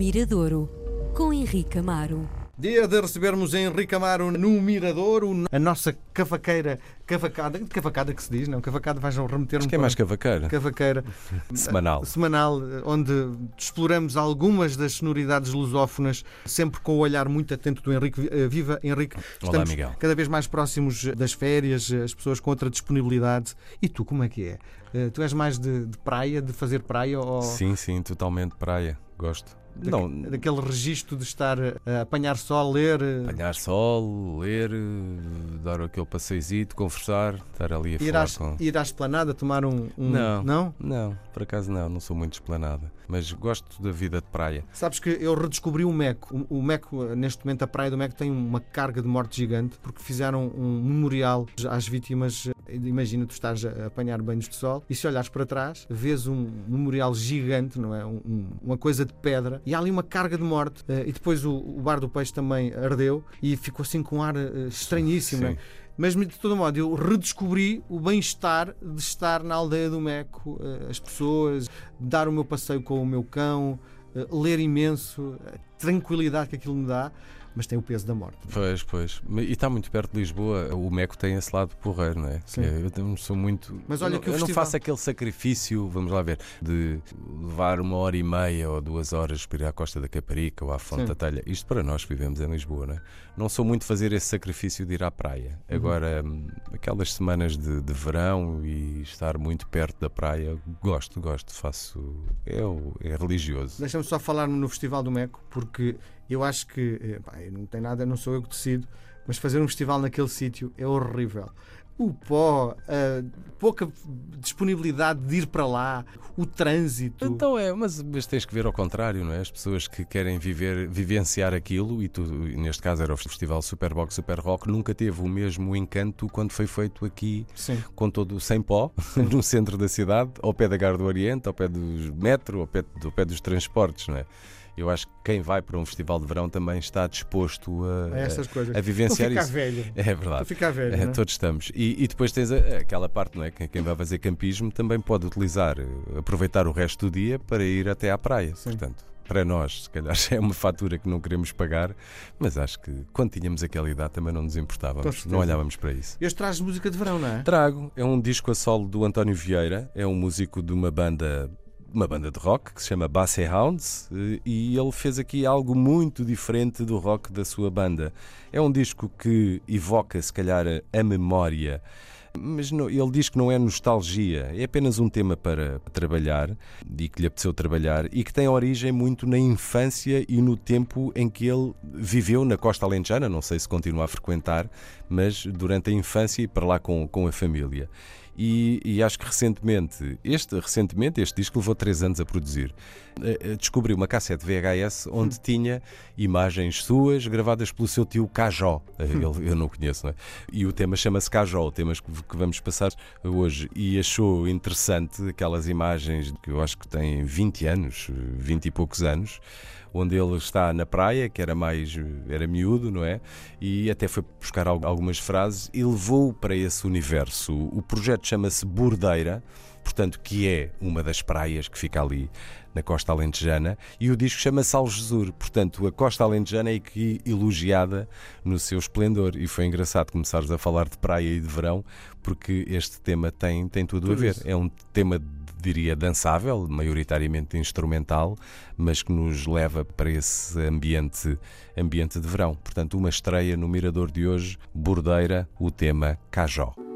Miradouro, com Henrique Amaro. Dia de recebermos Henrique Amaro no Miradouro, a nossa cavaqueira, cavacada, cavacada que se diz, não? Cavacada vais remeter-me Acho que é mais cavaqueira. cavaqueira Semanal. semanal, onde exploramos algumas das sonoridades lusófonas, sempre com o olhar muito atento do Henrique. Eh, Viva Henrique! Olá, Miguel. cada vez mais próximos das férias, as pessoas com outra disponibilidade. E tu, como é que é? Eh, Tu és mais de, de praia, de fazer praia ou Sim, sim, totalmente praia. Gosto. Não, daquele registro de estar a apanhar sol, ler? eh, apanhar sol, ler, eh, dar aquele passeizito, conversar, estar ali a Ir, falar às, com. ir à esplanada tomar um. um- Não. Não? Não, por acaso não, não sou muito esplanada. Mas gosto da vida de praia. Sabes que eu redescobri o Meco. O o Meco, eh, neste momento, a Praia do Meco tem uma carga de morte gigante porque fizeram um memorial às vítimas. Imagina, tu estás a apanhar banhos de sol e se olhares para trás, vês um memorial gigante, não é? Um- um- uma coisa de pedra e há ali uma carga de morte. Eh, E depois o, o Bar do Peixe também ardeu e ficou assim com um ar eh, estranhíssimo, é? Sim. Mas de todo modo, eu redescobri o bem-estar de estar na aldeia do Meco, eh, as pessoas, dar o meu passeio com o meu cão, ler imenso, a tranquilidade que aquilo me dá, mas tem o peso da morte. Pois, pois. E está muito perto de Lisboa. O Meco tem esse lado porreiro, não é? Sim. É- Eu não sou muito. Mas olha eu, que eu não festival- faço aquele sacrifício, vamos lá ver, de levar uma hora e meia ou duas horas para ir à Costa da Caparica ou à Fonte Sim. da Telha. Isto para nós que vivemos em Lisboa, não é? Não sou muito fazer esse sacrifício de ir à praia. Uhum. Agora, hum, aquelas semanas de, de verão e estar muito perto da praia, gosto, gosto, faço. É, é religioso. Deixa-me só falar-me no Festival do Meco, porque eu acho que, eh, pá, não tem nada, não sou eu que decido, mas fazer um festival naquele sítio é horrível. O pó, a pouca disponibilidade de ir para lá, o trânsito. Então é, mas, mas tens que ver ao contrário, não é? As pessoas que querem viver, vivenciar aquilo, e tu, neste caso era o Festival Superbox Super Rock, nunca teve o mesmo encanto quando foi feito aqui, Sim. com todo sem pó, no centro da cidade, ao pé da Gar do Oriente, ao pé dos metro, ao pé, ao pé dos transportes, não é? Eu acho que quem vai para um festival de verão também está disposto a, A essas coisas. a, vivenciar ficar isso. velho. É verdade. ficar velho. É, é? todos estamos. E, e depois tens aquela parte, não é? Que Quem vai fazer campismo também pode utilizar, eh, aproveitar o resto do dia para ir até à praia. Sim. Portanto, para nós, se calhar é uma fatura que não queremos pagar, mas acho que quando tínhamos aquela idade também não nos importávamos, não olhávamos para isso. Este traz música de verão, não é? Trago, é um disco a solo do António Vieira, é um músico de uma banda, uma banda de rock que se chama Bassey Hounds eh, e ele fez aqui algo muito diferente do rock da sua banda. É um disco que evoca, se calhar, a memória. Mas não- ele diz que não é nostalgia, é apenas um tema para trabalhar e que lhe apeteceu trabalhar e que tem origem muito na infância e no tempo em que ele viveu na Costa Alentejana. Não sei se continua a frequentar, mas durante a infância e para lá com, com a família. E, e acho que recentemente, este, recentemente, este disco levou três anos a produzir. Eh, eh, Descobri uma cassete VHS onde tinha imagens suas gravadas pelo seu tio Cajó. Eh, Ele, eu não o conheço, não é? E o tema chama-se Cajó, o tema que, vamos passar hoje. E achou interessante aquelas imagens que eu acho que têm 20 anos, 20 e poucos anos, onde ele está na praia, que era mais, era miúdo, não é? E até foi buscar al- algumas frases e levou para esse universo. O projeto chama-se Bordeira, portanto, que é uma das praias que fica ali na costa alentejana, e o disco chama-se Algesur, portanto, a costa alentejana é aqui elogiada no seu esplendor. E foi engraçado começares a falar de praia e de verão, porque este tema tem, tem tudo, a Tudo ver. isso. É um tema diria dançável, maioritariamente instrumental, mas que nos leva para esse ambiente, ambiente de verão. Portanto, uma estreia no Mirador de hoje, Bordeira, o tema Cajó.